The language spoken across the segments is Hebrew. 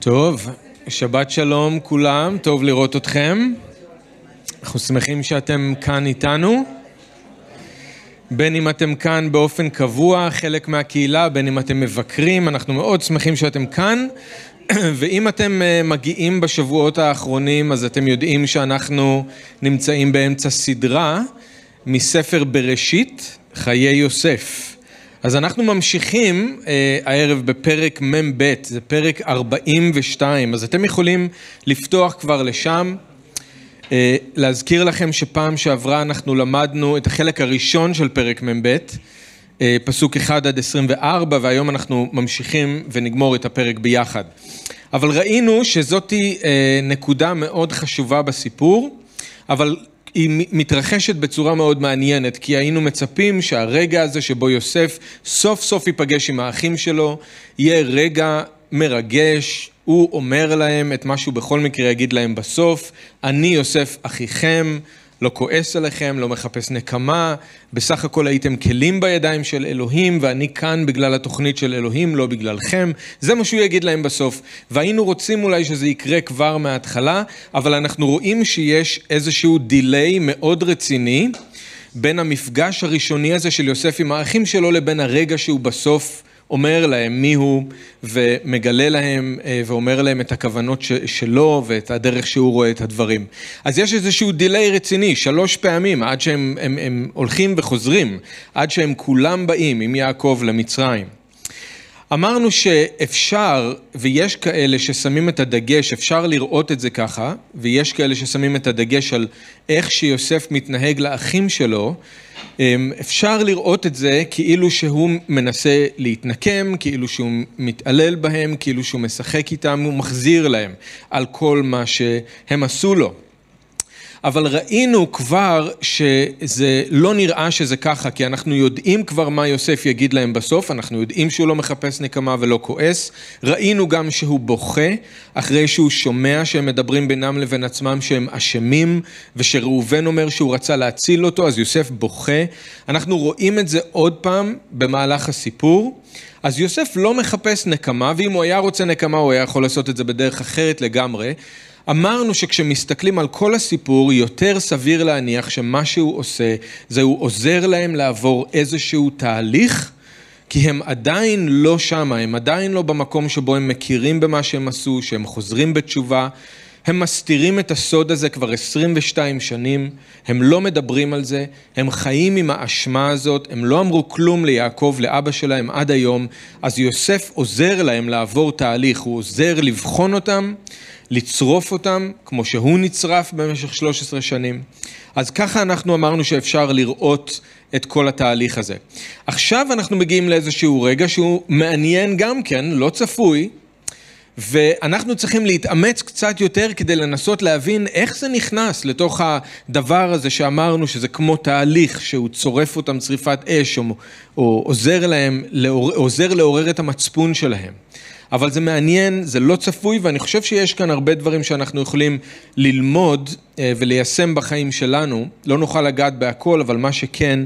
טוב, שבת שלום כולם, טוב לראות אתכם. אנחנו שמחים שאתם כאן איתנו. בין אם אתם כאן באופן קבוע, חלק מהקהילה, בין אם אתם מבקרים, אנחנו מאוד שמחים שאתם כאן. ואם אתם אה, מגיעים בשבועות האחרונים, אז אתם יודעים שאנחנו נמצאים באמצע סדרה מספר בראשית, חיי יוסף. אז אנחנו ממשיכים אה, הערב בפרק מ"ב, זה פרק 42, אז אתם יכולים לפתוח כבר לשם. אה, להזכיר לכם שפעם שעברה אנחנו למדנו את החלק הראשון של פרק מ"ב, אה, פסוק 1 עד 24, והיום אנחנו ממשיכים ונגמור את הפרק ביחד. אבל ראינו שזאתי אה, נקודה מאוד חשובה בסיפור, אבל היא מתרחשת בצורה מאוד מעניינת, כי היינו מצפים שהרגע הזה שבו יוסף סוף סוף ייפגש עם האחים שלו, יהיה רגע מרגש, הוא אומר להם את מה שהוא בכל מקרה יגיד להם בסוף, אני יוסף אחיכם, לא כועס עליכם, לא מחפש נקמה, בסך הכל הייתם כלים בידיים של אלוהים, ואני כאן בגלל התוכנית של אלוהים, לא בגללכם. זה מה שהוא יגיד להם בסוף. והיינו רוצים אולי שזה יקרה כבר מההתחלה, אבל אנחנו רואים שיש איזשהו דיליי מאוד רציני בין המפגש הראשוני הזה של יוסף עם האחים שלו לבין הרגע שהוא בסוף אומר להם מי הוא ומגלה להם אה, ואומר להם את הכוונות שלו ואת הדרך שהוא רואה את הדברים. אז יש איזשהו דיליי רציני, שלוש פעמים, עד שהם הם, הם הולכים וחוזרים, עד שהם כולם באים עם יעקב למצרים. אמרנו שאפשר, ויש כאלה ששמים את הדגש, אפשר לראות את זה ככה, ויש כאלה ששמים את הדגש על איך שיוסף מתנהג לאחים שלו, אמ, אפשר לראות את זה כאילו שהוא מנסה להתנקם, כאילו שהוא מתעלל בהם, כאילו שהוא משחק איתם, הוא מחזיר להם על כל מה שהם עשו לו. אבל ראינו כבר שזה לא נראה שזה ככה, כי אנחנו יודעים כבר מה יוסף יגיד להם בסוף, אנחנו יודעים שהוא לא מחפש נקמה ולא כועס, ראינו גם שהוא בוכה אחרי שהוא שומע שהם מדברים בינם לבין עצמם שהם אשמים, ושראובן אומר שהוא רצה להציל אותו, אז יוסף בוכה. אנחנו רואים את זה עוד פעם במהלך הסיפור. אז יוסף לא מחפש נקמה, ואם הוא היה רוצה נקמה הוא היה יכול לעשות את זה בדרך אחרת לגמרי. אמרנו שכשמסתכלים על כל הסיפור, יותר סביר להניח שמה שהוא עושה, זה הוא עוזר להם לעבור איזשהו תהליך, כי הם עדיין לא שמה, הם עדיין לא במקום שבו הם מכירים במה שהם עשו, שהם חוזרים בתשובה. הם מסתירים את הסוד הזה כבר 22 שנים, הם לא מדברים על זה, הם חיים עם האשמה הזאת, הם לא אמרו כלום ליעקב, לאבא שלהם עד היום, אז יוסף עוזר להם לעבור תהליך, הוא עוזר לבחון אותם לצרוף אותם כמו שהוא נצרף במשך 13 שנים. אז ככה אנחנו אמרנו שאפשר לראות את כל התהליך הזה. עכשיו אנחנו מגיעים לאיזשהו רגע שהוא מעניין גם כן, לא צפוי, ואנחנו צריכים להתאמץ קצת יותר כדי לנסות להבין איך זה נכנס לתוך הדבר הזה שאמרנו שזה כמו תהליך שהוא צורף אותם צריפת אש או, או עוזר להם, עוזר לעורר את המצפון שלהם. אבל זה מעניין, זה לא צפוי, ואני חושב שיש כאן הרבה דברים שאנחנו יכולים ללמוד אה, וליישם בחיים שלנו. לא נוכל לגעת בהכל, אבל מה שכן,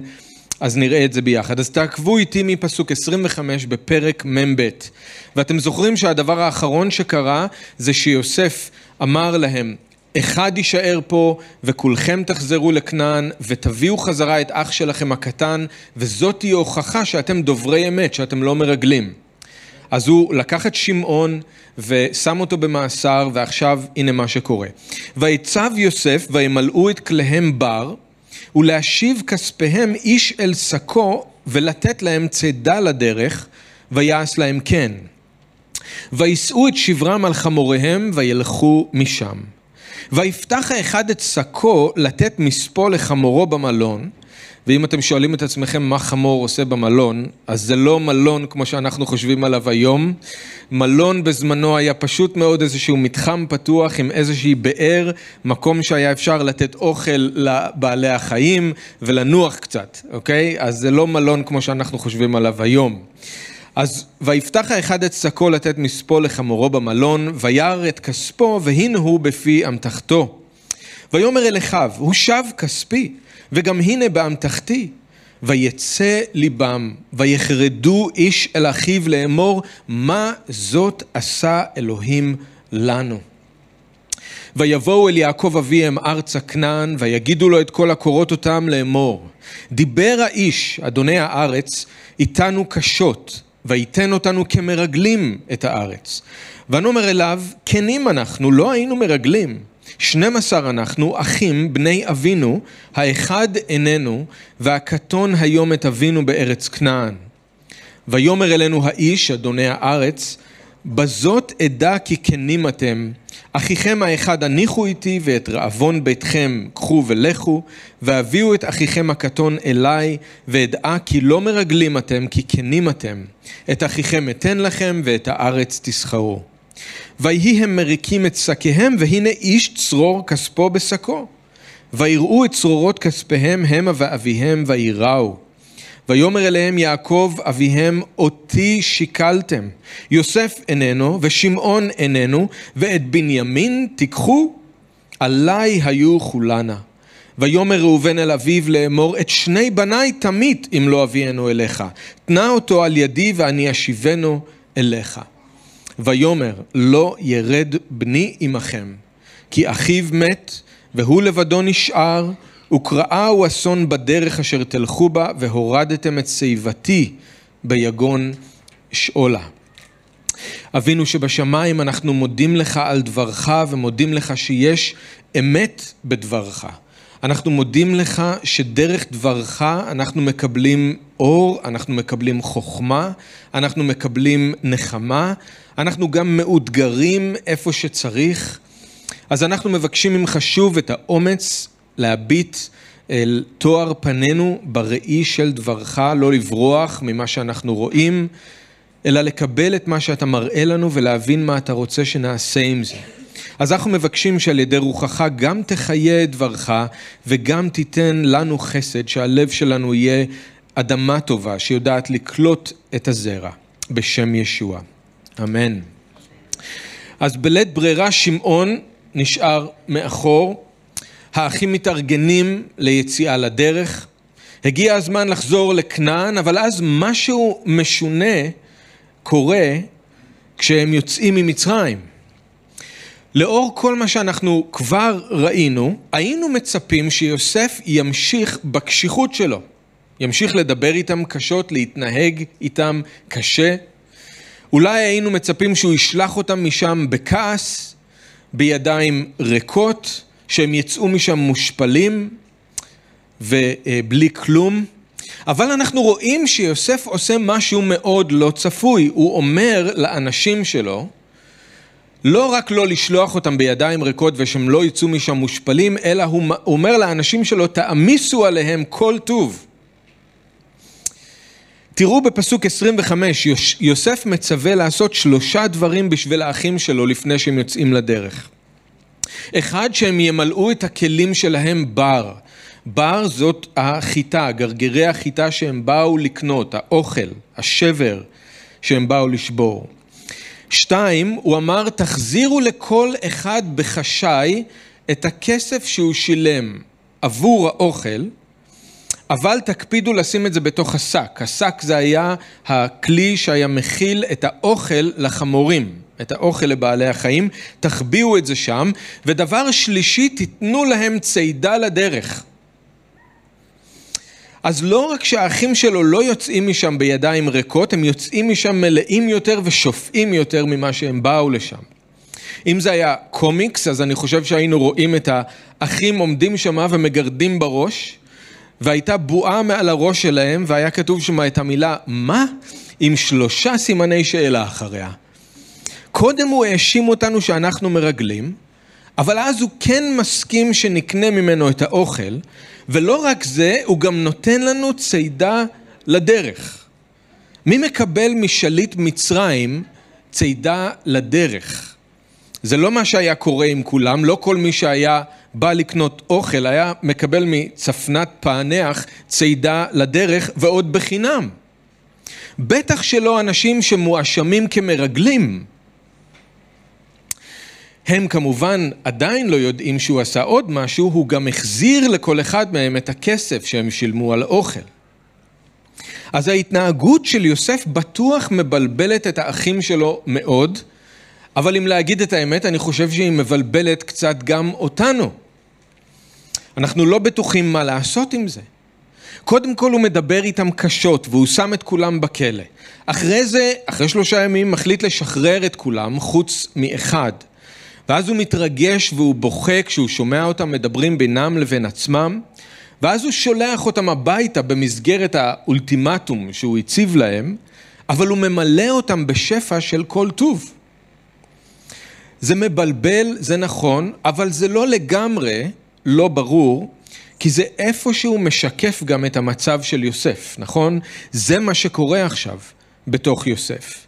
אז נראה את זה ביחד. אז תעקבו איתי מפסוק 25 בפרק מ"ב. ואתם זוכרים שהדבר האחרון שקרה זה שיוסף אמר להם, אחד יישאר פה וכולכם תחזרו לכנען ותביאו חזרה את אח שלכם הקטן וזאת תהיה הוכחה שאתם דוברי אמת, שאתם לא מרגלים. אז הוא לקח את שמעון ושם אותו במאסר, ועכשיו הנה מה שקורה. ויצב יוסף וימלאו את כליהם בר, ולהשיב כספיהם איש אל שקו, ולתת להם צידה לדרך, ויעש להם כן. ויישאו את שברם על חמוריהם, וילכו משם. ויפתח האחד את שקו לתת מספו לחמורו במלון, ואם אתם שואלים את עצמכם מה חמור עושה במלון, אז זה לא מלון כמו שאנחנו חושבים עליו היום. מלון בזמנו היה פשוט מאוד איזשהו מתחם פתוח עם איזושהי באר, מקום שהיה אפשר לתת אוכל לבעלי החיים ולנוח קצת, אוקיי? אז זה לא מלון כמו שאנחנו חושבים עליו היום. אז ויפתח האחד את שקו לתת מספו לחמורו במלון, וירא את כספו, והנה הוא בפי אמתחתו. ויאמר אל אחיו, הוא שב כספי. וגם הנה באמתחתי. ויצא ליבם, ויחרדו איש אל אחיו לאמור, מה זאת עשה אלוהים לנו? ויבואו אל יעקב אביהם ארצה כנען, ויגידו לו את כל הקורות אותם לאמור. דיבר האיש, אדוני הארץ, איתנו קשות, ויתן אותנו כמרגלים את הארץ. ונאמר אליו, כנים אנחנו, לא היינו מרגלים. שנים עשר אנחנו, אחים, בני אבינו, האחד איננו, והקטון היום את אבינו בארץ כנען. ויאמר אלינו האיש, אדוני הארץ, בזאת אדע כי כנים אתם, אחיכם האחד הניחו איתי ואת רעבון ביתכם קחו ולכו, והביאו את אחיכם הקטון אליי, ואדעה כי לא מרגלים אתם, כי כנים אתם. את אחיכם אתן לכם, ואת הארץ תסחרו. ויהי הם מריקים את שקיהם, והנה איש צרור כספו בשקו. ויראו את צרורות כספיהם המה ואביהם, ויראו. ויאמר אליהם יעקב אביהם אותי שיקלתם. יוסף איננו ושמעון איננו ואת בנימין תיקחו. עליי היו כולנה ויאמר ראובן אל אביו לאמור את שני בניי תמית אם לא אביאנו אליך. תנה אותו על ידי ואני אשיבנו אליך ויאמר לא ירד בני עמכם כי אחיו מת והוא לבדו נשאר וקראהו אסון בדרך אשר תלכו בה, והורדתם את שיבתי ביגון שאולה. אבינו שבשמיים, אנחנו מודים לך על דברך ומודים לך שיש אמת בדברך. אנחנו מודים לך שדרך דברך אנחנו מקבלים אור, אנחנו מקבלים חוכמה, אנחנו מקבלים נחמה, אנחנו גם מאותגרים איפה שצריך. אז אנחנו מבקשים ממך שוב את האומץ להביט אל תואר פנינו בראי של דברך, לא לברוח ממה שאנחנו רואים, אלא לקבל את מה שאתה מראה לנו ולהבין מה אתה רוצה שנעשה עם זה. אז אנחנו מבקשים שעל ידי רוחך גם תחיה את דברך וגם תיתן לנו חסד, שהלב שלנו יהיה אדמה טובה שיודעת לקלוט את הזרע, בשם ישוע. אמן. אז בלית ברירה שמעון נשאר מאחור, האחים מתארגנים ליציאה לדרך. הגיע הזמן לחזור לכנען, אבל אז משהו משונה קורה כשהם יוצאים ממצרים. לאור כל מה שאנחנו כבר ראינו, היינו מצפים שיוסף ימשיך בקשיחות שלו. ימשיך לדבר איתם קשות, להתנהג איתם קשה. אולי היינו מצפים שהוא ישלח אותם משם בכעס, בידיים ריקות, שהם יצאו משם מושפלים ובלי כלום. אבל אנחנו רואים שיוסף עושה משהו מאוד לא צפוי. הוא אומר לאנשים שלו, לא רק לא לשלוח אותם בידיים ריקות ושהם לא יצאו משם מושפלים, אלא הוא אומר לאנשים שלו, תעמיסו עליהם כל טוב. תראו בפסוק 25, יוסף מצווה לעשות שלושה דברים בשביל האחים שלו לפני שהם יוצאים לדרך. אחד, שהם ימלאו את הכלים שלהם בר. בר זאת החיטה, גרגירי החיטה שהם באו לקנות, האוכל, השבר שהם באו לשבור. שתיים, הוא אמר, תחזירו לכל אחד בחשאי את הכסף שהוא שילם עבור האוכל, אבל תקפידו לשים את זה בתוך השק. השק זה היה הכלי שהיה מכיל את האוכל לחמורים. את האוכל לבעלי החיים, תחביאו את זה שם, ודבר שלישי, תיתנו להם צידה לדרך. אז לא רק שהאחים שלו לא יוצאים משם בידיים ריקות, הם יוצאים משם מלאים יותר ושופעים יותר ממה שהם באו לשם. אם זה היה קומיקס, אז אני חושב שהיינו רואים את האחים עומדים שם ומגרדים בראש, והייתה בועה מעל הראש שלהם, והיה כתוב שם את המילה מה? עם שלושה סימני שאלה אחריה. קודם הוא האשים אותנו שאנחנו מרגלים, אבל אז הוא כן מסכים שנקנה ממנו את האוכל, ולא רק זה, הוא גם נותן לנו צידה לדרך. מי מקבל משליט מצרים צידה לדרך? זה לא מה שהיה קורה עם כולם, לא כל מי שהיה בא לקנות אוכל היה מקבל מצפנת פענח צידה לדרך ועוד בחינם. בטח שלא אנשים שמואשמים כמרגלים. הם כמובן עדיין לא יודעים שהוא עשה עוד משהו, הוא גם החזיר לכל אחד מהם את הכסף שהם שילמו על אוכל. אז ההתנהגות של יוסף בטוח מבלבלת את האחים שלו מאוד, אבל אם להגיד את האמת, אני חושב שהיא מבלבלת קצת גם אותנו. אנחנו לא בטוחים מה לעשות עם זה. קודם כל הוא מדבר איתם קשות והוא שם את כולם בכלא. אחרי זה, אחרי שלושה ימים, מחליט לשחרר את כולם חוץ מאחד. ואז הוא מתרגש והוא בוכה כשהוא שומע אותם מדברים בינם לבין עצמם, ואז הוא שולח אותם הביתה במסגרת האולטימטום שהוא הציב להם, אבל הוא ממלא אותם בשפע של כל טוב. זה מבלבל, זה נכון, אבל זה לא לגמרי לא ברור, כי זה איפשהו משקף גם את המצב של יוסף, נכון? זה מה שקורה עכשיו בתוך יוסף.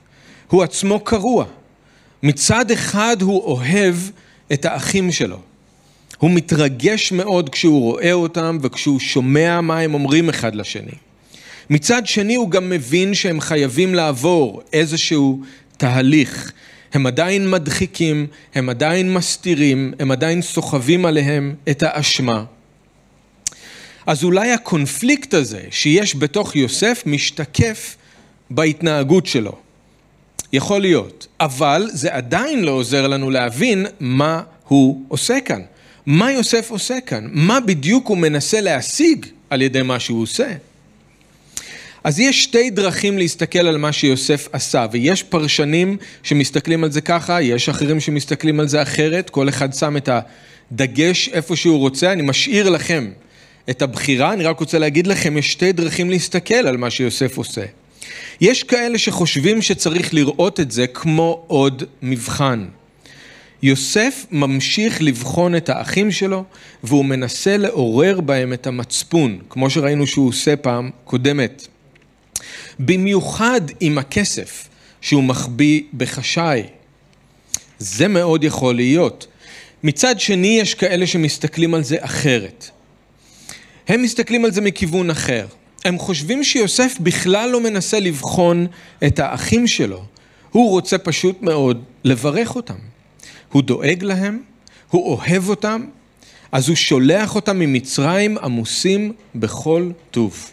הוא עצמו קרוע. מצד אחד הוא אוהב את האחים שלו. הוא מתרגש מאוד כשהוא רואה אותם וכשהוא שומע מה הם אומרים אחד לשני. מצד שני הוא גם מבין שהם חייבים לעבור איזשהו תהליך. הם עדיין מדחיקים, הם עדיין מסתירים, הם עדיין סוחבים עליהם את האשמה. אז אולי הקונפליקט הזה שיש בתוך יוסף משתקף בהתנהגות שלו. יכול להיות, אבל זה עדיין לא עוזר לנו להבין מה הוא עושה כאן. מה יוסף עושה כאן? מה בדיוק הוא מנסה להשיג על ידי מה שהוא עושה? אז יש שתי דרכים להסתכל על מה שיוסף עשה, ויש פרשנים שמסתכלים על זה ככה, יש אחרים שמסתכלים על זה אחרת, כל אחד שם את הדגש איפה שהוא רוצה, אני משאיר לכם את הבחירה, אני רק רוצה להגיד לכם, יש שתי דרכים להסתכל על מה שיוסף עושה. יש כאלה שחושבים שצריך לראות את זה כמו עוד מבחן. יוסף ממשיך לבחון את האחים שלו והוא מנסה לעורר בהם את המצפון, כמו שראינו שהוא עושה פעם קודמת. במיוחד עם הכסף שהוא מחביא בחשאי. זה מאוד יכול להיות. מצד שני יש כאלה שמסתכלים על זה אחרת. הם מסתכלים על זה מכיוון אחר. הם חושבים שיוסף בכלל לא מנסה לבחון את האחים שלו, הוא רוצה פשוט מאוד לברך אותם. הוא דואג להם, הוא אוהב אותם, אז הוא שולח אותם ממצרים עמוסים בכל טוב.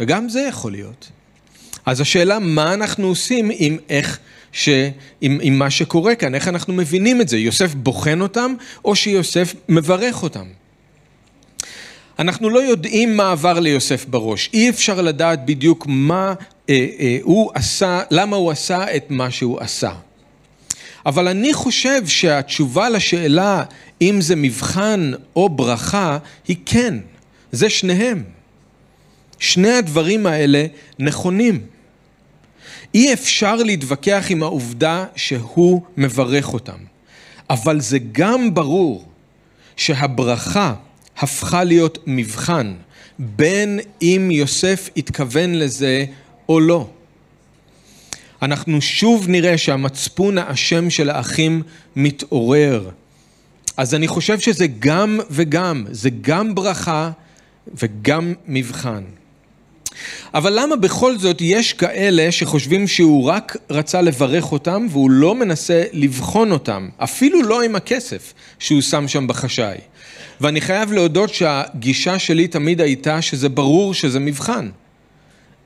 וגם זה יכול להיות. אז השאלה, מה אנחנו עושים עם איך ש... עם, עם מה שקורה כאן, איך אנחנו מבינים את זה? יוסף בוחן אותם, או שיוסף מברך אותם? אנחנו לא יודעים מה עבר ליוסף בראש, אי אפשר לדעת בדיוק מה אה, אה, הוא עשה, למה הוא עשה את מה שהוא עשה. אבל אני חושב שהתשובה לשאלה אם זה מבחן או ברכה היא כן, זה שניהם. שני הדברים האלה נכונים. אי אפשר להתווכח עם העובדה שהוא מברך אותם, אבל זה גם ברור שהברכה הפכה להיות מבחן, בין אם יוסף התכוון לזה או לא. אנחנו שוב נראה שהמצפון האשם של האחים מתעורר. אז אני חושב שזה גם וגם, זה גם ברכה וגם מבחן. אבל למה בכל זאת יש כאלה שחושבים שהוא רק רצה לברך אותם והוא לא מנסה לבחון אותם, אפילו לא עם הכסף שהוא שם שם בחשאי. ואני חייב להודות שהגישה שלי תמיד הייתה שזה ברור שזה מבחן.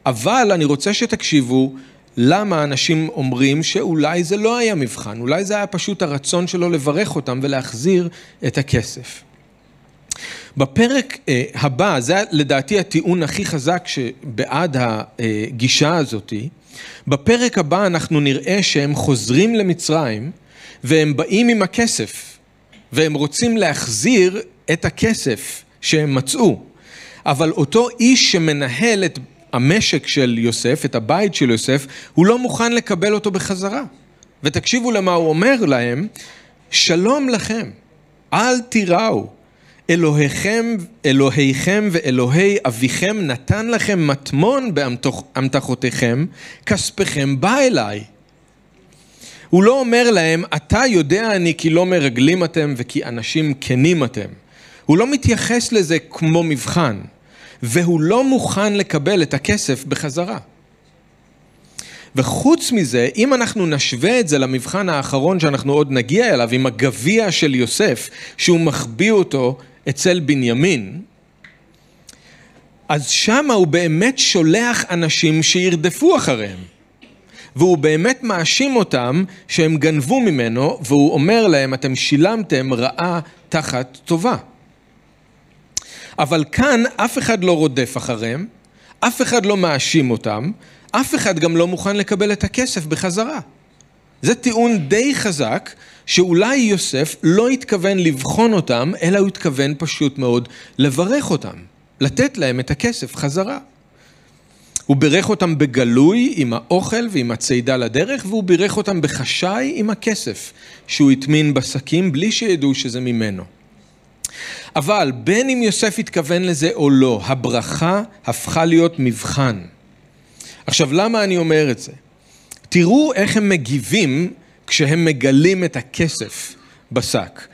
אבל אני רוצה שתקשיבו למה אנשים אומרים שאולי זה לא היה מבחן, אולי זה היה פשוט הרצון שלו לברך אותם ולהחזיר את הכסף. בפרק אה, הבא, זה לדעתי הטיעון הכי חזק שבעד הגישה הזאתי, בפרק הבא אנחנו נראה שהם חוזרים למצרים והם באים עם הכסף והם רוצים להחזיר את הכסף שהם מצאו. אבל אותו איש שמנהל את המשק של יוסף, את הבית של יוסף, הוא לא מוכן לקבל אותו בחזרה. ותקשיבו למה הוא אומר להם, שלום לכם, אל תיראו, אלוהיכם, אלוהיכם ואלוהי אביכם נתן לכם מטמון באמתחותיכם, כספכם בא אליי. הוא לא אומר להם, אתה יודע אני כי לא מרגלים אתם וכי אנשים כנים אתם. הוא לא מתייחס לזה כמו מבחן, והוא לא מוכן לקבל את הכסף בחזרה. וחוץ מזה, אם אנחנו נשווה את זה למבחן האחרון שאנחנו עוד נגיע אליו, עם הגביע של יוסף, שהוא מחביא אותו אצל בנימין, אז שמה הוא באמת שולח אנשים שירדפו אחריהם. והוא באמת מאשים אותם שהם גנבו ממנו, והוא אומר להם, אתם שילמתם רעה תחת טובה. אבל כאן אף אחד לא רודף אחריהם, אף אחד לא מאשים אותם, אף אחד גם לא מוכן לקבל את הכסף בחזרה. זה טיעון די חזק, שאולי יוסף לא התכוון לבחון אותם, אלא הוא התכוון פשוט מאוד לברך אותם, לתת להם את הכסף חזרה. הוא בירך אותם בגלוי עם האוכל ועם הצידה לדרך, והוא בירך אותם בחשאי עם הכסף שהוא הטמין בשקים בלי שידעו שזה ממנו. אבל בין אם יוסף התכוון לזה או לא, הברכה הפכה להיות מבחן. עכשיו, למה אני אומר את זה? תראו איך הם מגיבים כשהם מגלים את הכסף בשק.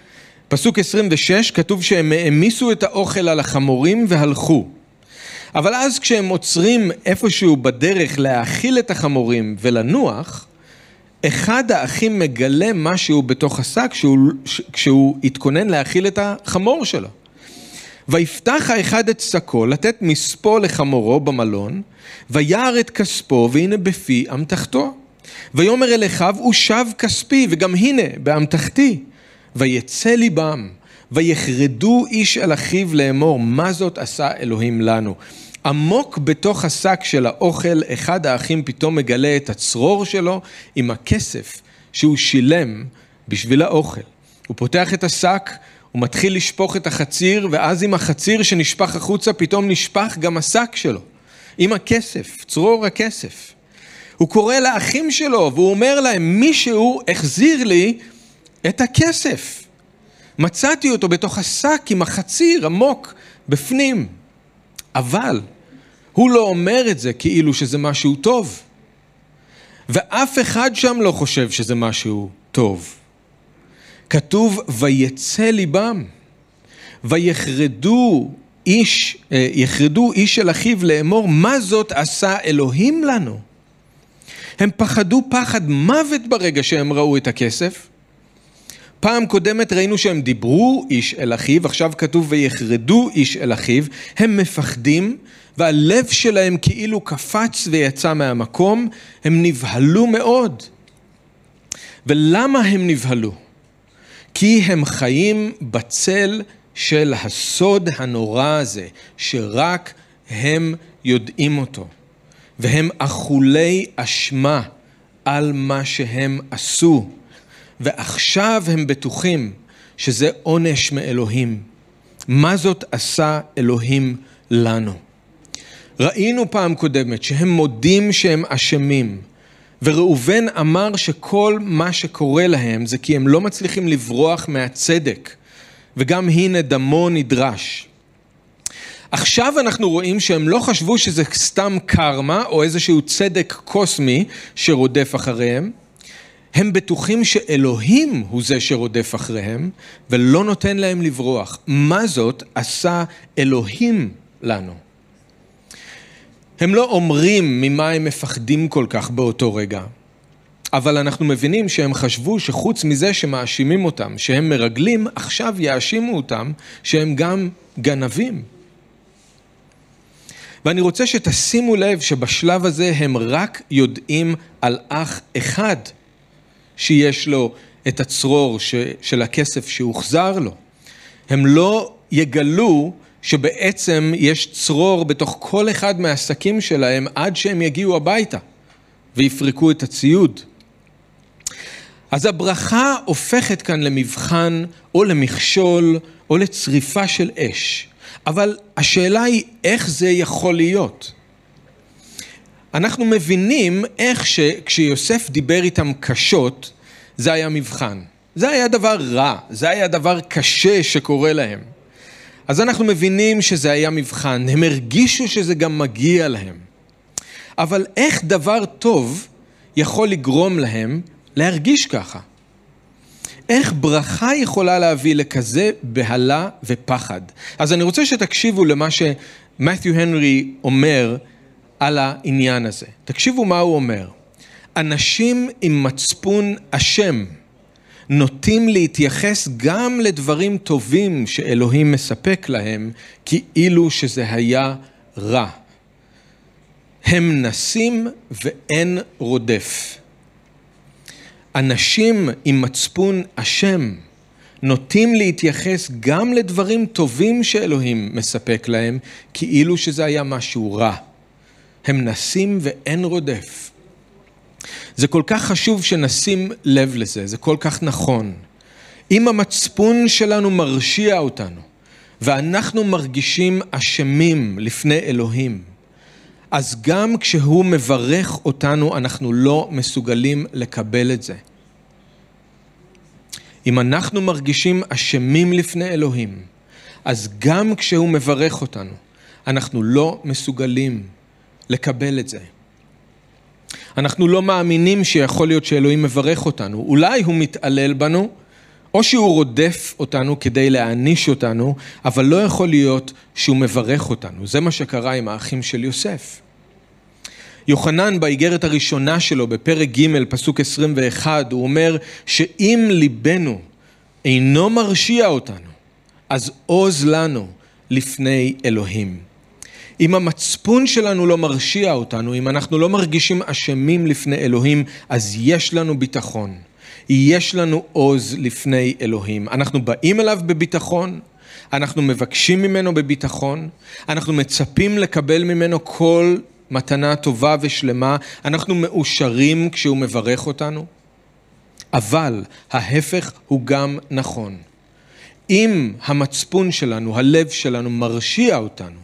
פסוק 26 כתוב שהם העמיסו את האוכל על החמורים והלכו. אבל אז כשהם עוצרים איפשהו בדרך להאכיל את החמורים ולנוח, אחד האחים מגלה משהו בתוך השק כשהוא, כשהוא התכונן להאכיל את החמור שלו. ויפתח האחד את שקו לתת מספו לחמורו במלון, ויער את כספו והנה בפי אמתחתו. ויאמר אל אחיו ושב כספי וגם הנה באמתחתי. ויצא ליבם ויחרדו איש אל אחיו לאמור מה זאת עשה אלוהים לנו. עמוק בתוך השק של האוכל, אחד האחים פתאום מגלה את הצרור שלו עם הכסף שהוא שילם בשביל האוכל. הוא פותח את השק, הוא מתחיל לשפוך את החציר, ואז עם החציר שנשפך החוצה, פתאום נשפך גם השק שלו, עם הכסף, צרור הכסף. הוא קורא לאחים שלו, והוא אומר להם, מישהו החזיר לי את הכסף. מצאתי אותו בתוך השק עם החציר עמוק בפנים. אבל הוא לא אומר את זה כאילו שזה משהו טוב. ואף אחד שם לא חושב שזה משהו טוב. כתוב, ויצא ליבם, ויחרדו איש, אה, יחרדו איש אל אחיו לאמור, מה זאת עשה אלוהים לנו? הם פחדו פחד מוות ברגע שהם ראו את הכסף. פעם קודמת ראינו שהם דיברו איש אל אחיו, עכשיו כתוב ויחרדו איש אל אחיו, הם מפחדים והלב שלהם כאילו קפץ ויצא מהמקום, הם נבהלו מאוד. ולמה הם נבהלו? כי הם חיים בצל של הסוד הנורא הזה, שרק הם יודעים אותו. והם אכולי אשמה על מה שהם עשו. ועכשיו הם בטוחים שזה עונש מאלוהים. מה זאת עשה אלוהים לנו? ראינו פעם קודמת שהם מודים שהם אשמים, וראובן אמר שכל מה שקורה להם זה כי הם לא מצליחים לברוח מהצדק, וגם הנה דמו נדרש. עכשיו אנחנו רואים שהם לא חשבו שזה סתם קרמה או איזשהו צדק קוסמי שרודף אחריהם, הם בטוחים שאלוהים הוא זה שרודף אחריהם ולא נותן להם לברוח. מה זאת עשה אלוהים לנו? הם לא אומרים ממה הם מפחדים כל כך באותו רגע, אבל אנחנו מבינים שהם חשבו שחוץ מזה שמאשימים אותם, שהם מרגלים, עכשיו יאשימו אותם שהם גם גנבים. ואני רוצה שתשימו לב שבשלב הזה הם רק יודעים על אח אחד שיש לו את הצרור ש, של הכסף שהוחזר לו. הם לא יגלו שבעצם יש צרור בתוך כל אחד מהעסקים שלהם עד שהם יגיעו הביתה ויפרקו את הציוד. אז הברכה הופכת כאן למבחן או למכשול או לצריפה של אש. אבל השאלה היא איך זה יכול להיות. אנחנו מבינים איך שכשיוסף דיבר איתם קשות, זה היה מבחן. זה היה דבר רע, זה היה דבר קשה שקורה להם. אז אנחנו מבינים שזה היה מבחן, הם הרגישו שזה גם מגיע להם. אבל איך דבר טוב יכול לגרום להם להרגיש ככה? איך ברכה יכולה להביא לכזה בהלה ופחד? אז אני רוצה שתקשיבו למה שמת'יו הנרי אומר על העניין הזה. תקשיבו מה הוא אומר. אנשים עם מצפון אשם נוטים להתייחס גם לדברים טובים שאלוהים מספק להם, כאילו שזה היה רע. הם נסים ואין רודף. אנשים עם מצפון אשם נוטים להתייחס גם לדברים טובים שאלוהים מספק להם, כאילו שזה היה משהו רע. הם נסים ואין רודף. זה כל כך חשוב שנשים לב לזה, זה כל כך נכון. אם המצפון שלנו מרשיע אותנו, ואנחנו מרגישים אשמים לפני אלוהים, אז גם כשהוא מברך אותנו, אנחנו לא מסוגלים לקבל את זה. אם אנחנו מרגישים אשמים לפני אלוהים, אז גם כשהוא מברך אותנו, אנחנו לא מסוגלים לקבל את זה. אנחנו לא מאמינים שיכול להיות שאלוהים מברך אותנו. אולי הוא מתעלל בנו, או שהוא רודף אותנו כדי להעניש אותנו, אבל לא יכול להיות שהוא מברך אותנו. זה מה שקרה עם האחים של יוסף. יוחנן באיגרת הראשונה שלו, בפרק ג', פסוק 21, הוא אומר שאם ליבנו אינו מרשיע אותנו, אז עוז לנו לפני אלוהים. אם המצפון שלנו לא מרשיע אותנו, אם אנחנו לא מרגישים אשמים לפני אלוהים, אז יש לנו ביטחון. יש לנו עוז לפני אלוהים. אנחנו באים אליו בביטחון, אנחנו מבקשים ממנו בביטחון, אנחנו מצפים לקבל ממנו כל מתנה טובה ושלמה, אנחנו מאושרים כשהוא מברך אותנו. אבל ההפך הוא גם נכון. אם המצפון שלנו, הלב שלנו מרשיע אותנו,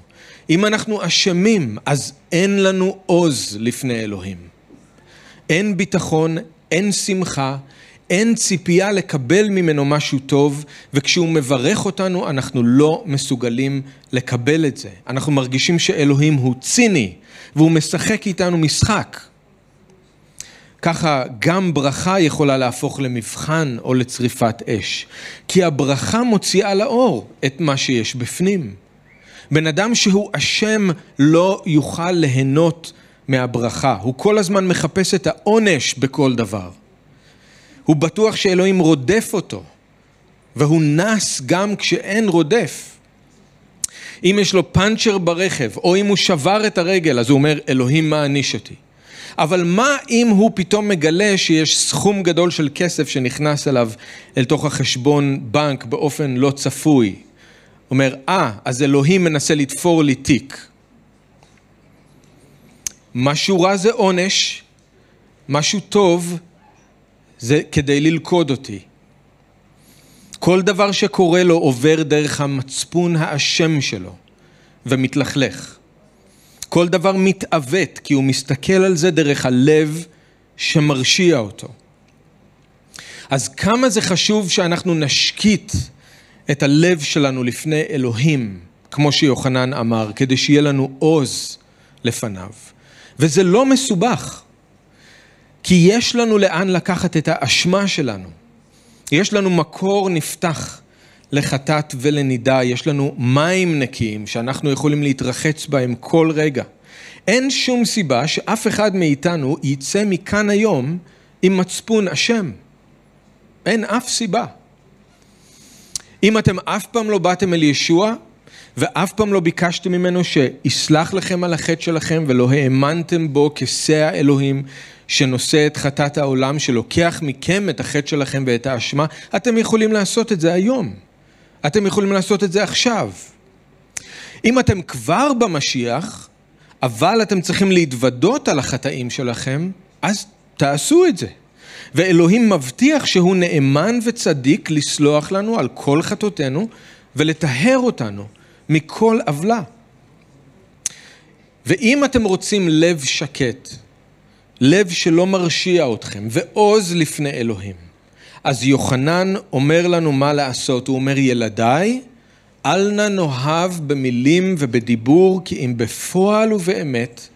אם אנחנו אשמים, אז אין לנו עוז לפני אלוהים. אין ביטחון, אין שמחה, אין ציפייה לקבל ממנו משהו טוב, וכשהוא מברך אותנו, אנחנו לא מסוגלים לקבל את זה. אנחנו מרגישים שאלוהים הוא ציני, והוא משחק איתנו משחק. ככה גם ברכה יכולה להפוך למבחן או לצריפת אש. כי הברכה מוציאה לאור את מה שיש בפנים. בן אדם שהוא אשם לא יוכל ליהנות מהברכה. הוא כל הזמן מחפש את העונש בכל דבר. הוא בטוח שאלוהים רודף אותו, והוא נס גם כשאין רודף. אם יש לו פאנצ'ר ברכב, או אם הוא שבר את הרגל, אז הוא אומר, אלוהים מעניש אותי. אבל מה אם הוא פתאום מגלה שיש סכום גדול של כסף שנכנס אליו אל תוך החשבון בנק באופן לא צפוי? אומר, אה, ah, אז אלוהים מנסה לתפור לי תיק. משהו רע זה עונש, משהו טוב זה כדי ללכוד אותי. כל דבר שקורה לו עובר דרך המצפון האשם שלו ומתלכלך. כל דבר מתעוות כי הוא מסתכל על זה דרך הלב שמרשיע אותו. אז כמה זה חשוב שאנחנו נשקיט את הלב שלנו לפני אלוהים, כמו שיוחנן אמר, כדי שיהיה לנו עוז לפניו. וזה לא מסובך, כי יש לנו לאן לקחת את האשמה שלנו. יש לנו מקור נפתח לחטאת ולנידה, יש לנו מים נקיים שאנחנו יכולים להתרחץ בהם כל רגע. אין שום סיבה שאף אחד מאיתנו יצא מכאן היום עם מצפון אשם. אין אף סיבה. אם אתם אף פעם לא באתם אל ישוע, ואף פעם לא ביקשתם ממנו שיסלח לכם על החטא שלכם ולא האמנתם בו כשא האלוהים שנושא את חטאת העולם, שלוקח מכם את החטא שלכם ואת האשמה, אתם יכולים לעשות את זה היום. אתם יכולים לעשות את זה עכשיו. אם אתם כבר במשיח, אבל אתם צריכים להתוודות על החטאים שלכם, אז תעשו את זה. ואלוהים מבטיח שהוא נאמן וצדיק לסלוח לנו על כל חטאותינו ולטהר אותנו מכל עוולה. ואם אתם רוצים לב שקט, לב שלא מרשיע אתכם, ועוז לפני אלוהים, אז יוחנן אומר לנו מה לעשות, הוא אומר ילדיי, אל נא נאהב במילים ובדיבור כי אם בפועל ובאמת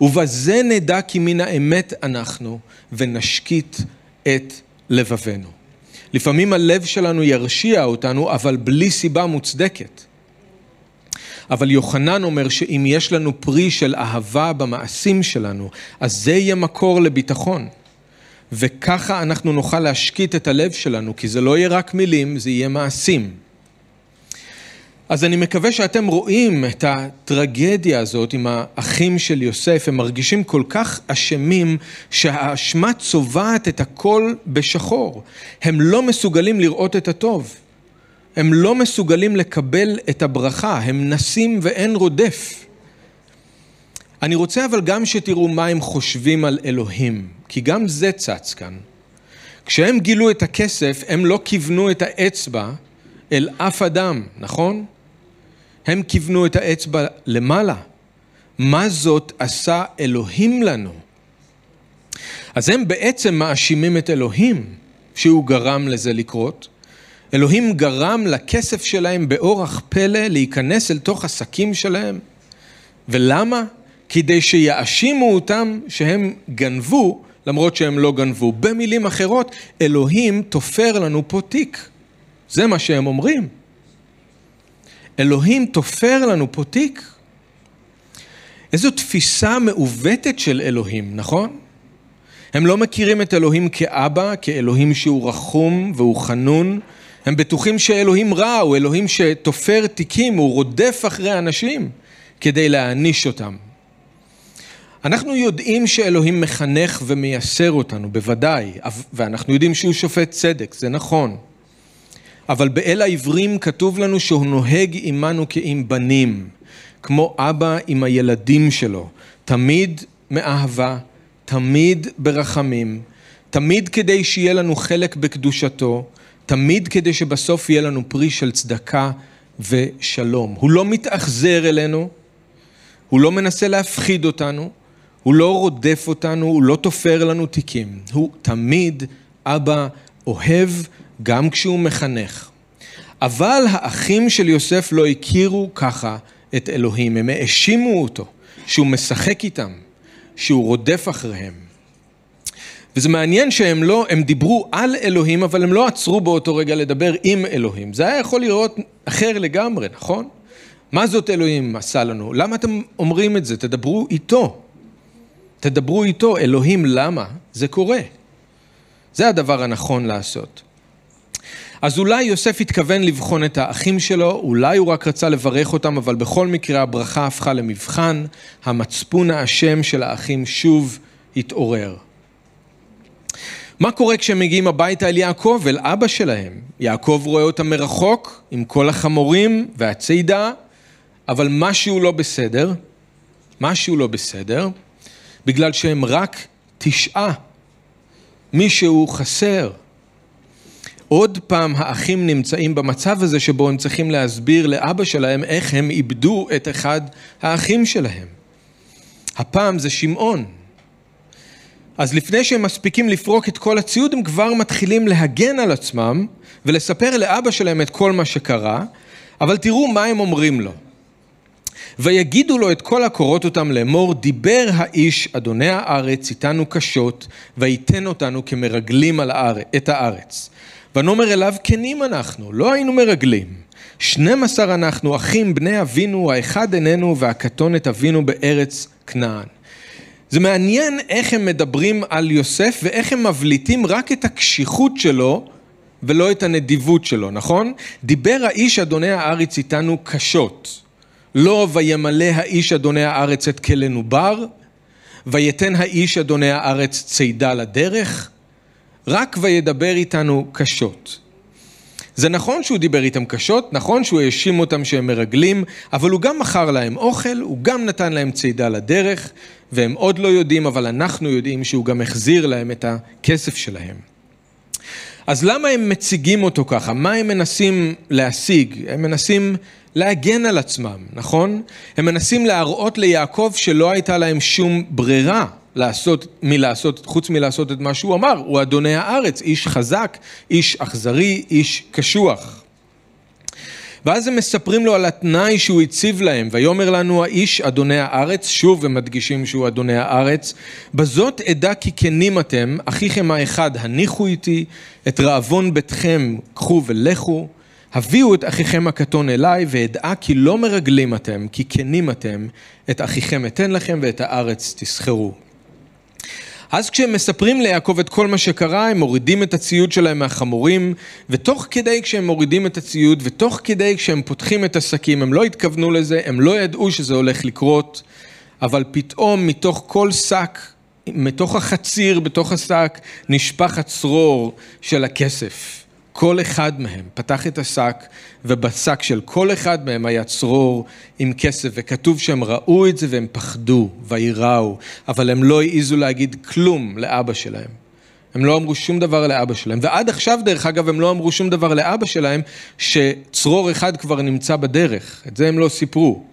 ובזה נדע כי מן האמת אנחנו, ונשקיט את לבבנו. לפעמים הלב שלנו ירשיע אותנו, אבל בלי סיבה מוצדקת. אבל יוחנן אומר שאם יש לנו פרי של אהבה במעשים שלנו, אז זה יהיה מקור לביטחון. וככה אנחנו נוכל להשקיט את הלב שלנו, כי זה לא יהיה רק מילים, זה יהיה מעשים. אז אני מקווה שאתם רואים את הטרגדיה הזאת עם האחים של יוסף, הם מרגישים כל כך אשמים שהאשמה צובעת את הכל בשחור. הם לא מסוגלים לראות את הטוב. הם לא מסוגלים לקבל את הברכה, הם נסים ואין רודף. אני רוצה אבל גם שתראו מה הם חושבים על אלוהים, כי גם זה צץ כאן. כשהם גילו את הכסף, הם לא כיוונו את האצבע אל אף אדם, נכון? הם כיוונו את האצבע למעלה. מה זאת עשה אלוהים לנו? אז הם בעצם מאשימים את אלוהים שהוא גרם לזה לקרות. אלוהים גרם לכסף שלהם באורח פלא להיכנס אל תוך עסקים שלהם. ולמה? כדי שיאשימו אותם שהם גנבו למרות שהם לא גנבו. במילים אחרות, אלוהים תופר לנו פה תיק. זה מה שהם אומרים. אלוהים תופר לנו פה תיק. איזו תפיסה מעוותת של אלוהים, נכון? הם לא מכירים את אלוהים כאבא, כאלוהים שהוא רחום והוא חנון. הם בטוחים שאלוהים רע, הוא אלוהים שתופר תיקים, הוא רודף אחרי אנשים כדי להעניש אותם. אנחנו יודעים שאלוהים מחנך ומייסר אותנו, בוודאי, ואנחנו יודעים שהוא שופט צדק, זה נכון. אבל באל העברים כתוב לנו שהוא נוהג עמנו כעם בנים, כמו אבא עם הילדים שלו, תמיד מאהבה, תמיד ברחמים, תמיד כדי שיהיה לנו חלק בקדושתו, תמיד כדי שבסוף יהיה לנו פרי של צדקה ושלום. הוא לא מתאכזר אלינו, הוא לא מנסה להפחיד אותנו, הוא לא רודף אותנו, הוא לא תופר לנו תיקים, הוא תמיד אבא אוהב גם כשהוא מחנך. אבל האחים של יוסף לא הכירו ככה את אלוהים, הם האשימו אותו שהוא משחק איתם, שהוא רודף אחריהם. וזה מעניין שהם לא, הם דיברו על אלוהים, אבל הם לא עצרו באותו רגע לדבר עם אלוהים. זה היה יכול לראות אחר לגמרי, נכון? מה זאת אלוהים עשה לנו? למה אתם אומרים את זה? תדברו איתו. תדברו איתו, אלוהים, למה זה קורה? זה הדבר הנכון לעשות. אז אולי יוסף התכוון לבחון את האחים שלו, אולי הוא רק רצה לברך אותם, אבל בכל מקרה הברכה הפכה למבחן, המצפון האשם של האחים שוב התעורר. מה קורה כשהם מגיעים הביתה אל יעקב, אל אבא שלהם? יעקב רואה אותם מרחוק, עם כל החמורים והצידה, אבל משהו לא בסדר, משהו לא בסדר, בגלל שהם רק תשעה. מישהו חסר. עוד פעם האחים נמצאים במצב הזה שבו הם צריכים להסביר לאבא שלהם איך הם איבדו את אחד האחים שלהם. הפעם זה שמעון. אז לפני שהם מספיקים לפרוק את כל הציוד, הם כבר מתחילים להגן על עצמם ולספר לאבא שלהם את כל מה שקרה, אבל תראו מה הם אומרים לו. ויגידו לו את כל הקורות אותם לאמור, דיבר האיש אדוני הארץ איתנו קשות, ויתן אותנו כמרגלים על הארץ, את הארץ. ונאמר אליו, כנים אנחנו, לא היינו מרגלים. שנים עשר אנחנו, אחים בני אבינו, האחד איננו והקטון את אבינו בארץ כנען. זה מעניין איך הם מדברים על יוסף ואיך הם מבליטים רק את הקשיחות שלו ולא את הנדיבות שלו, נכון? דיבר האיש אדוני הארץ איתנו קשות. לא וימלא האיש אדוני הארץ את כלנו בר, ויתן האיש אדוני הארץ צידה לדרך, רק וידבר איתנו קשות. זה נכון שהוא דיבר איתם קשות, נכון שהוא האשים אותם שהם מרגלים, אבל הוא גם מכר להם אוכל, הוא גם נתן להם צידה לדרך, והם עוד לא יודעים, אבל אנחנו יודעים שהוא גם החזיר להם את הכסף שלהם. אז למה הם מציגים אותו ככה? מה הם מנסים להשיג? הם מנסים להגן על עצמם, נכון? הם מנסים להראות ליעקב שלא הייתה להם שום ברירה לעשות, מלעשות, חוץ מלעשות את מה שהוא אמר, הוא אדוני הארץ, איש חזק, איש אכזרי, איש קשוח. ואז הם מספרים לו על התנאי שהוא הציב להם, ויאמר לנו האיש אדוני הארץ, שוב הם מדגישים שהוא אדוני הארץ, בזאת אדע כי כנים אתם, אחיכם האחד הניחו איתי, את רעבון ביתכם קחו ולכו, הביאו את אחיכם הקטון אליי, ואדע כי לא מרגלים אתם, כי כנים אתם, את אחיכם אתן לכם ואת הארץ תסחרו. אז כשהם מספרים ליעקב את כל מה שקרה, הם מורידים את הציוד שלהם מהחמורים, ותוך כדי כשהם מורידים את הציוד, ותוך כדי כשהם פותחים את השקים, הם לא התכוונו לזה, הם לא ידעו שזה הולך לקרות, אבל פתאום מתוך כל שק, מתוך החציר בתוך השק, נשפך הצרור של הכסף. כל אחד מהם פתח את השק, ובשק של כל אחד מהם היה צרור עם כסף, וכתוב שהם ראו את זה והם פחדו, ויראו, אבל הם לא העזו להגיד כלום לאבא שלהם. הם לא אמרו שום דבר לאבא שלהם, ועד עכשיו דרך אגב הם לא אמרו שום דבר לאבא שלהם, שצרור אחד כבר נמצא בדרך, את זה הם לא סיפרו.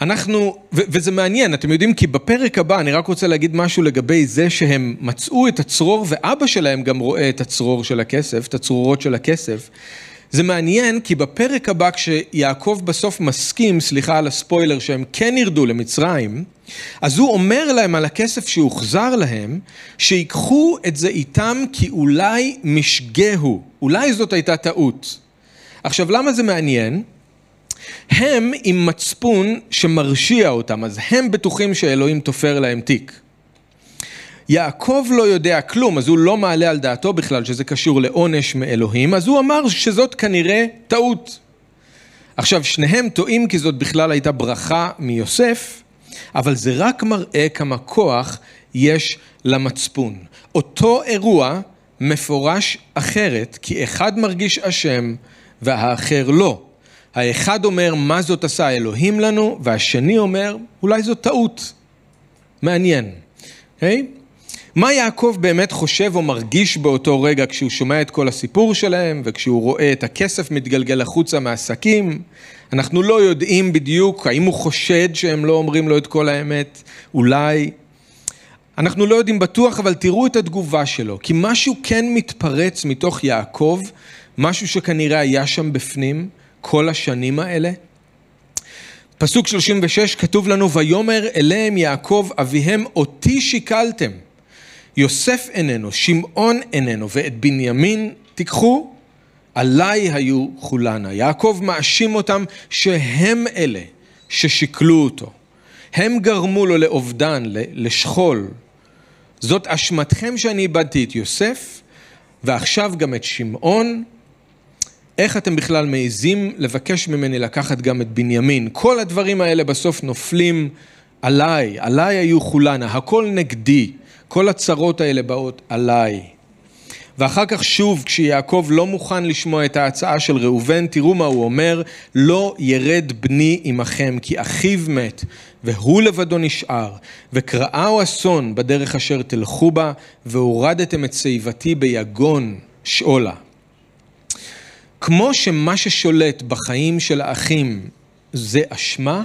אנחנו, ו- וזה מעניין, אתם יודעים, כי בפרק הבא, אני רק רוצה להגיד משהו לגבי זה שהם מצאו את הצרור, ואבא שלהם גם רואה את הצרור של הכסף, את הצרורות של הכסף. זה מעניין, כי בפרק הבא, כשיעקב בסוף מסכים, סליחה על הספוילר, שהם כן ירדו למצרים, אז הוא אומר להם על הכסף שהוחזר להם, שיקחו את זה איתם כי אולי משגהו, אולי זאת הייתה טעות. עכשיו, למה זה מעניין? הם עם מצפון שמרשיע אותם, אז הם בטוחים שאלוהים תופר להם תיק. יעקב לא יודע כלום, אז הוא לא מעלה על דעתו בכלל שזה קשור לעונש מאלוהים, אז הוא אמר שזאת כנראה טעות. עכשיו, שניהם טועים כי זאת בכלל הייתה ברכה מיוסף, אבל זה רק מראה כמה כוח יש למצפון. אותו אירוע מפורש אחרת, כי אחד מרגיש אשם והאחר לא. האחד אומר, מה זאת עשה אלוהים לנו, והשני אומר, אולי זאת טעות. מעניין. Okay? אוקיי? מה יעקב באמת חושב או מרגיש באותו רגע כשהוא שומע את כל הסיפור שלהם וכשהוא רואה את הכסף מתגלגל החוצה מהעסקים? אנחנו לא יודעים בדיוק האם הוא חושד שהם לא אומרים לו את כל האמת, אולי. אנחנו לא יודעים בטוח, אבל תראו את התגובה שלו, כי משהו כן מתפרץ מתוך יעקב, משהו שכנראה היה שם בפנים, כל השנים האלה? פסוק 36 כתוב לנו, ויאמר אליהם יעקב אביהם אותי שיקלתם. יוסף איננו, שמעון איננו, ואת בנימין תיקחו, עליי היו כולנה. יעקב מאשים אותם שהם אלה ששיקלו אותו. הם גרמו לו לאובדן, לשכול. זאת אשמתכם שאני איבדתי את יוסף, ועכשיו גם את שמעון, איך אתם בכלל מעזים לבקש ממני לקחת גם את בנימין? כל הדברים האלה בסוף נופלים עליי, עליי היו כולנה, הכל נגדי, כל הצרות האלה באות עליי. ואחר כך שוב, כשיעקב לא מוכן לשמוע את ההצעה של ראובן, תראו מה הוא אומר, לא ירד בני עמכם, כי אחיו מת, והוא לבדו נשאר, וקראהו אסון בדרך אשר תלכו בה, והורדתם את שיבתי ביגון שאולה. כמו שמה ששולט בחיים של האחים זה אשמה,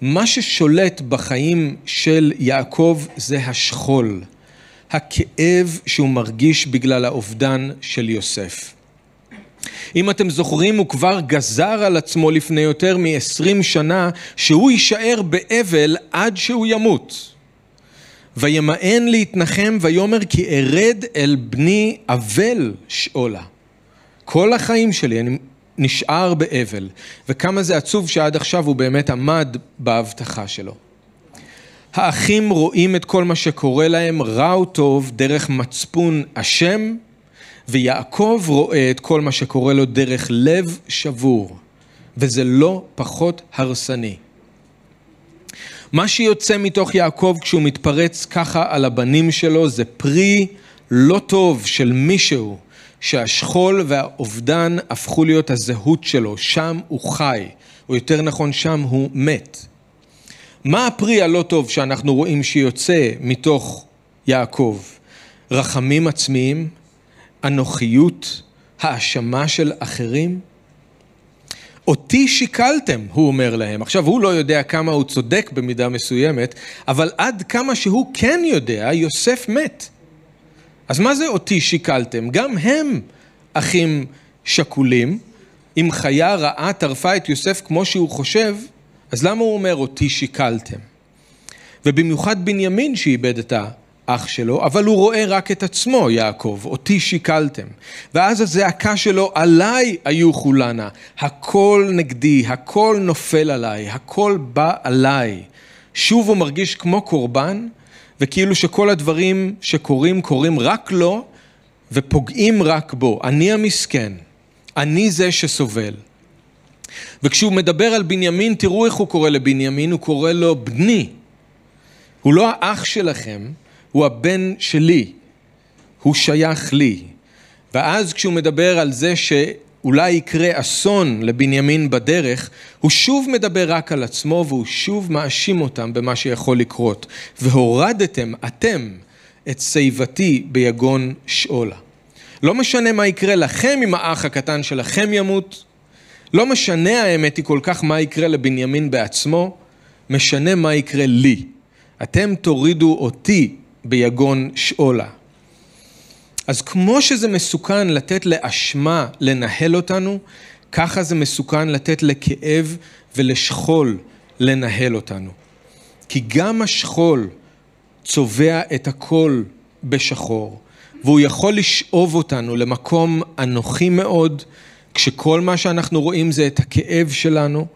מה ששולט בחיים של יעקב זה השכול, הכאב שהוא מרגיש בגלל האובדן של יוסף. אם אתם זוכרים, הוא כבר גזר על עצמו לפני יותר מ-20 שנה שהוא יישאר באבל עד שהוא ימות. וימאן להתנחם ויאמר כי ארד אל בני אבל שאולה. כל החיים שלי אני נשאר באבל, וכמה זה עצוב שעד עכשיו הוא באמת עמד בהבטחה שלו. האחים רואים את כל מה שקורה להם, רע או טוב, דרך מצפון אשם, ויעקב רואה את כל מה שקורה לו דרך לב שבור, וזה לא פחות הרסני. מה שיוצא מתוך יעקב כשהוא מתפרץ ככה על הבנים שלו זה פרי לא טוב של מישהו שהשכול והאובדן הפכו להיות הזהות שלו, שם הוא חי, או יותר נכון שם הוא מת. מה הפרי הלא טוב שאנחנו רואים שיוצא מתוך יעקב? רחמים עצמיים, אנוכיות, האשמה של אחרים? אותי שיקלתם, הוא אומר להם. עכשיו, הוא לא יודע כמה הוא צודק במידה מסוימת, אבל עד כמה שהוא כן יודע, יוסף מת. אז מה זה אותי שיקלתם? גם הם אחים שכולים. אם חיה רעה טרפה את יוסף כמו שהוא חושב, אז למה הוא אומר אותי שיקלתם? ובמיוחד בנימין שאיבד את האח שלו, אבל הוא רואה רק את עצמו, יעקב, אותי שיקלתם. ואז הזעקה שלו, עליי היו כולנה, הכל נגדי, הכל נופל עליי, הכל בא עליי. שוב הוא מרגיש כמו קורבן, וכאילו שכל הדברים שקורים, קורים רק לו ופוגעים רק בו. אני המסכן, אני זה שסובל. וכשהוא מדבר על בנימין, תראו איך הוא קורא לבנימין, הוא קורא לו בני. הוא לא האח שלכם, הוא הבן שלי. הוא שייך לי. ואז כשהוא מדבר על זה שאולי יקרה אסון לבנימין בדרך, הוא שוב מדבר רק על עצמו והוא שוב מאשים אותם במה שיכול לקרות. והורדתם, אתם, את שיבתי ביגון שאולה. לא משנה מה יקרה לכם אם האח הקטן שלכם ימות, לא משנה האמת היא כל כך מה יקרה לבנימין בעצמו, משנה מה יקרה לי. אתם תורידו אותי ביגון שאולה. אז כמו שזה מסוכן לתת לאשמה לנהל אותנו, ככה זה מסוכן לתת לכאב ולשכול לנהל אותנו. כי גם השכול צובע את הכל בשחור, והוא יכול לשאוב אותנו למקום אנוכי מאוד, כשכל מה שאנחנו רואים זה את הכאב שלנו,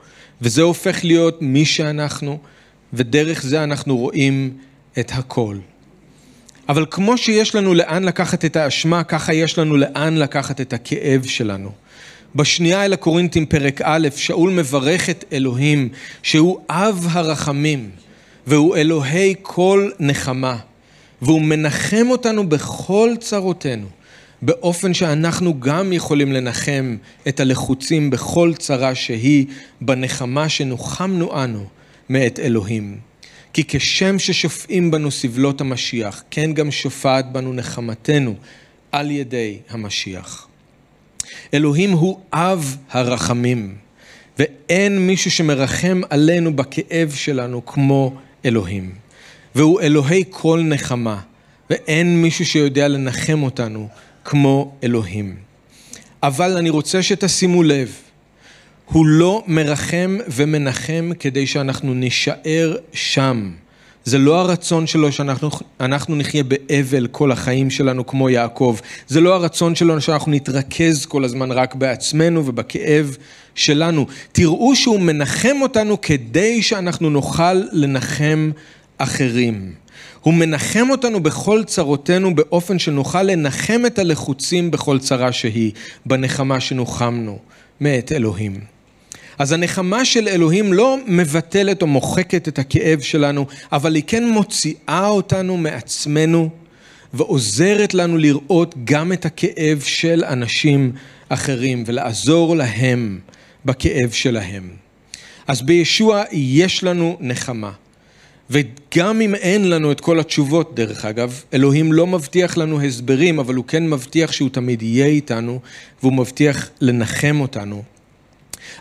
וזה הופך להיות מי שאנחנו, ודרך זה אנחנו רואים את הכל. אבל כמו שיש לנו לאן לקחת את האשמה, ככה יש לנו לאן לקחת את הכאב שלנו. בשנייה אל הקורינתים פרק א', שאול מברך את אלוהים, שהוא אב הרחמים, והוא אלוהי כל נחמה, והוא מנחם אותנו בכל צרותינו, באופן שאנחנו גם יכולים לנחם את הלחוצים בכל צרה שהיא, בנחמה שנוחמנו אנו מאת אלוהים. כי כשם ששופעים בנו סבלות המשיח, כן גם שופעת בנו נחמתנו על ידי המשיח. אלוהים הוא אב הרחמים, ואין מישהו שמרחם עלינו בכאב שלנו כמו אלוהים. והוא אלוהי כל נחמה, ואין מישהו שיודע לנחם אותנו כמו אלוהים. אבל אני רוצה שתשימו לב, הוא לא מרחם ומנחם כדי שאנחנו נישאר שם. זה לא הרצון שלו שאנחנו נחיה באבל כל החיים שלנו כמו יעקב. זה לא הרצון שלו שאנחנו נתרכז כל הזמן רק בעצמנו ובכאב שלנו. תראו שהוא מנחם אותנו כדי שאנחנו נוכל לנחם אחרים. הוא מנחם אותנו בכל צרותינו באופן שנוכל לנחם את הלחוצים בכל צרה שהיא, בנחמה שנוחמנו מאת אלוהים. אז הנחמה של אלוהים לא מבטלת או מוחקת את הכאב שלנו, אבל היא כן מוציאה אותנו מעצמנו ועוזרת לנו לראות גם את הכאב של אנשים אחרים ולעזור להם בכאב שלהם. אז בישוע יש לנו נחמה. וגם אם אין לנו את כל התשובות, דרך אגב, אלוהים לא מבטיח לנו הסברים, אבל הוא כן מבטיח שהוא תמיד יהיה איתנו, והוא מבטיח לנחם אותנו.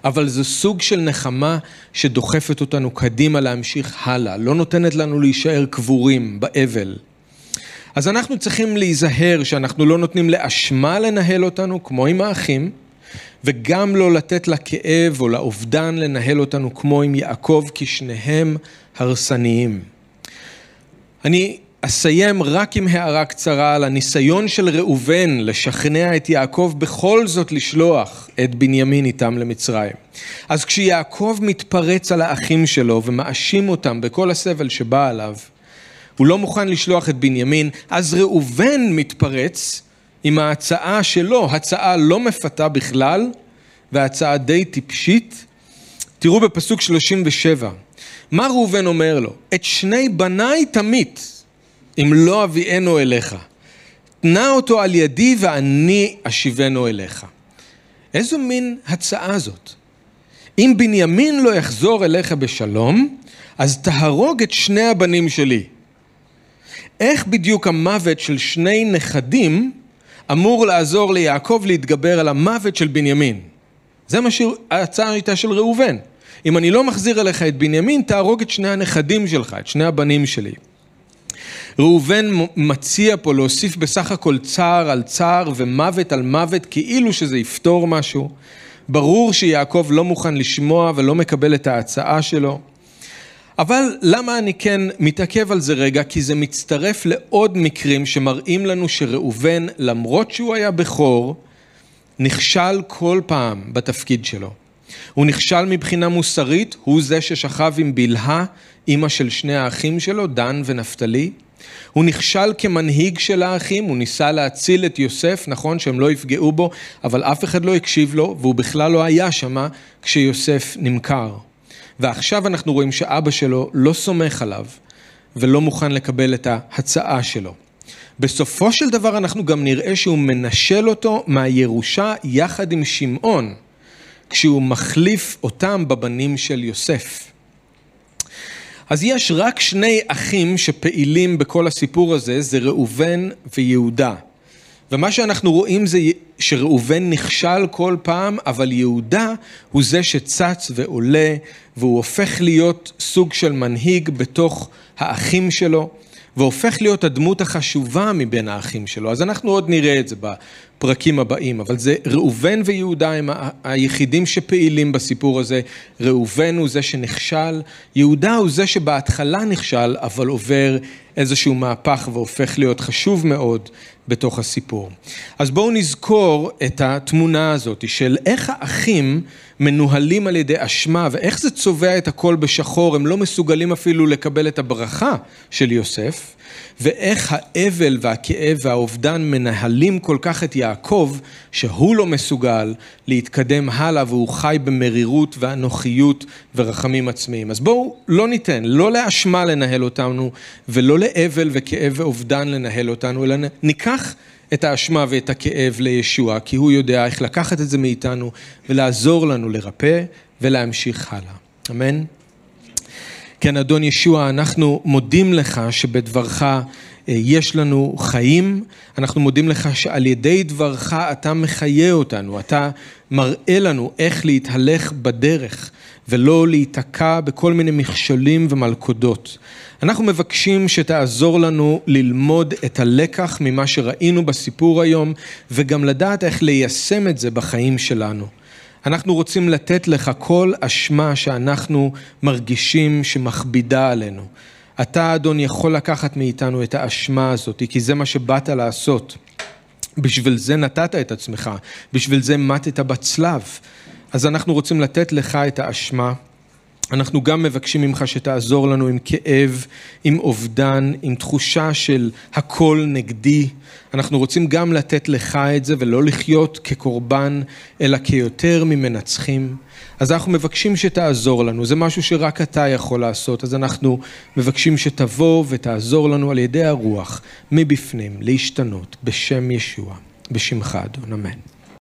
אבל זה סוג של נחמה שדוחפת אותנו קדימה להמשיך הלאה, לא נותנת לנו להישאר קבורים באבל. אז אנחנו צריכים להיזהר שאנחנו לא נותנים לאשמה לנהל אותנו, כמו עם האחים, וגם לא לתת לכאב או לאובדן לנהל אותנו כמו עם יעקב, כי שניהם הרסניים. אני אסיים רק עם הערה קצרה על הניסיון של ראובן לשכנע את יעקב בכל זאת לשלוח את בנימין איתם למצרים. אז כשיעקב מתפרץ על האחים שלו ומאשים אותם בכל הסבל שבא עליו, הוא לא מוכן לשלוח את בנימין, אז ראובן מתפרץ עם ההצעה שלו, הצעה לא מפתה בכלל, והצעה די טיפשית. תראו בפסוק 37, מה ראובן אומר לו? את שני בניי תמית. אם לא אביאנו אליך. תנה אותו על ידי ואני אשיבנו אליך. איזו מין הצעה זאת? אם בנימין לא יחזור אליך בשלום, אז תהרוג את שני הבנים שלי. איך בדיוק המוות של שני נכדים אמור לעזור ליעקב להתגבר על המוות של בנימין? זה מה שההצעה הייתה של ראובן. אם אני לא מחזיר אליך את בנימין, תהרוג את שני הנכדים שלך, את שני הבנים שלי. ראובן מציע פה להוסיף בסך הכל צער על צער ומוות על מוות, כאילו שזה יפתור משהו. ברור שיעקב לא מוכן לשמוע ולא מקבל את ההצעה שלו. אבל למה אני כן מתעכב על זה רגע? כי זה מצטרף לעוד מקרים שמראים לנו שראובן, למרות שהוא היה בכור, נכשל כל פעם בתפקיד שלו. הוא נכשל מבחינה מוסרית, הוא זה ששכב עם בלהה, אימא של שני האחים שלו, דן ונפתלי. הוא נכשל כמנהיג של האחים, הוא ניסה להציל את יוסף, נכון שהם לא יפגעו בו, אבל אף אחד לא הקשיב לו, והוא בכלל לא היה שמה כשיוסף נמכר. ועכשיו אנחנו רואים שאבא שלו לא סומך עליו ולא מוכן לקבל את ההצעה שלו. בסופו של דבר אנחנו גם נראה שהוא מנשל אותו מהירושה יחד עם שמעון, כשהוא מחליף אותם בבנים של יוסף. אז יש רק שני אחים שפעילים בכל הסיפור הזה, זה ראובן ויהודה. ומה שאנחנו רואים זה שראובן נכשל כל פעם, אבל יהודה הוא זה שצץ ועולה, והוא הופך להיות סוג של מנהיג בתוך האחים שלו. והופך להיות הדמות החשובה מבין האחים שלו. אז אנחנו עוד נראה את זה בפרקים הבאים, אבל זה ראובן ויהודה הם היחידים שפעילים בסיפור הזה. ראובן הוא זה שנכשל, יהודה הוא זה שבהתחלה נכשל, אבל עובר איזשהו מהפך והופך להיות חשוב מאוד בתוך הסיפור. אז בואו נזכור את התמונה הזאת של איך האחים מנוהלים על ידי אשמה ואיך זה צובע את הכל בשחור, הם לא מסוגלים אפילו לקבל את הברכה של יוסף, ואיך האבל והכאב והאובדן מנהלים כל כך את יעקב, שהוא לא מסוגל להתקדם הלאה והוא חי במרירות ואנוכיות ורחמים עצמיים. אז בואו לא ניתן, לא לאשמה לנהל אותנו ולא לאבל וכאב ואובדן לנהל אותנו, אלא ניקח את האשמה ואת הכאב לישוע, כי הוא יודע איך לקחת את זה מאיתנו ולעזור לנו לרפא ולהמשיך הלאה. אמן. כן, אדון ישוע, אנחנו מודים לך שבדברך אה, יש לנו חיים, אנחנו מודים לך שעל ידי דברך אתה מחיה אותנו, אתה מראה לנו איך להתהלך בדרך ולא להיתקע בכל מיני מכשולים ומלכודות. אנחנו מבקשים שתעזור לנו ללמוד את הלקח ממה שראינו בסיפור היום וגם לדעת איך ליישם את זה בחיים שלנו. אנחנו רוצים לתת לך כל אשמה שאנחנו מרגישים שמכבידה עלינו. אתה, אדון, יכול לקחת מאיתנו את האשמה הזאת, כי זה מה שבאת לעשות. בשביל זה נתת את עצמך, בשביל זה מתת בצלב. אז אנחנו רוצים לתת לך את האשמה. אנחנו גם מבקשים ממך שתעזור לנו עם כאב, עם אובדן, עם תחושה של הכל נגדי. אנחנו רוצים גם לתת לך את זה ולא לחיות כקורבן, אלא כיותר ממנצחים. אז אנחנו מבקשים שתעזור לנו, זה משהו שרק אתה יכול לעשות, אז אנחנו מבקשים שתבוא ותעזור לנו על ידי הרוח, מבפנים, להשתנות, בשם ישוע, בשמך אדון, אמן.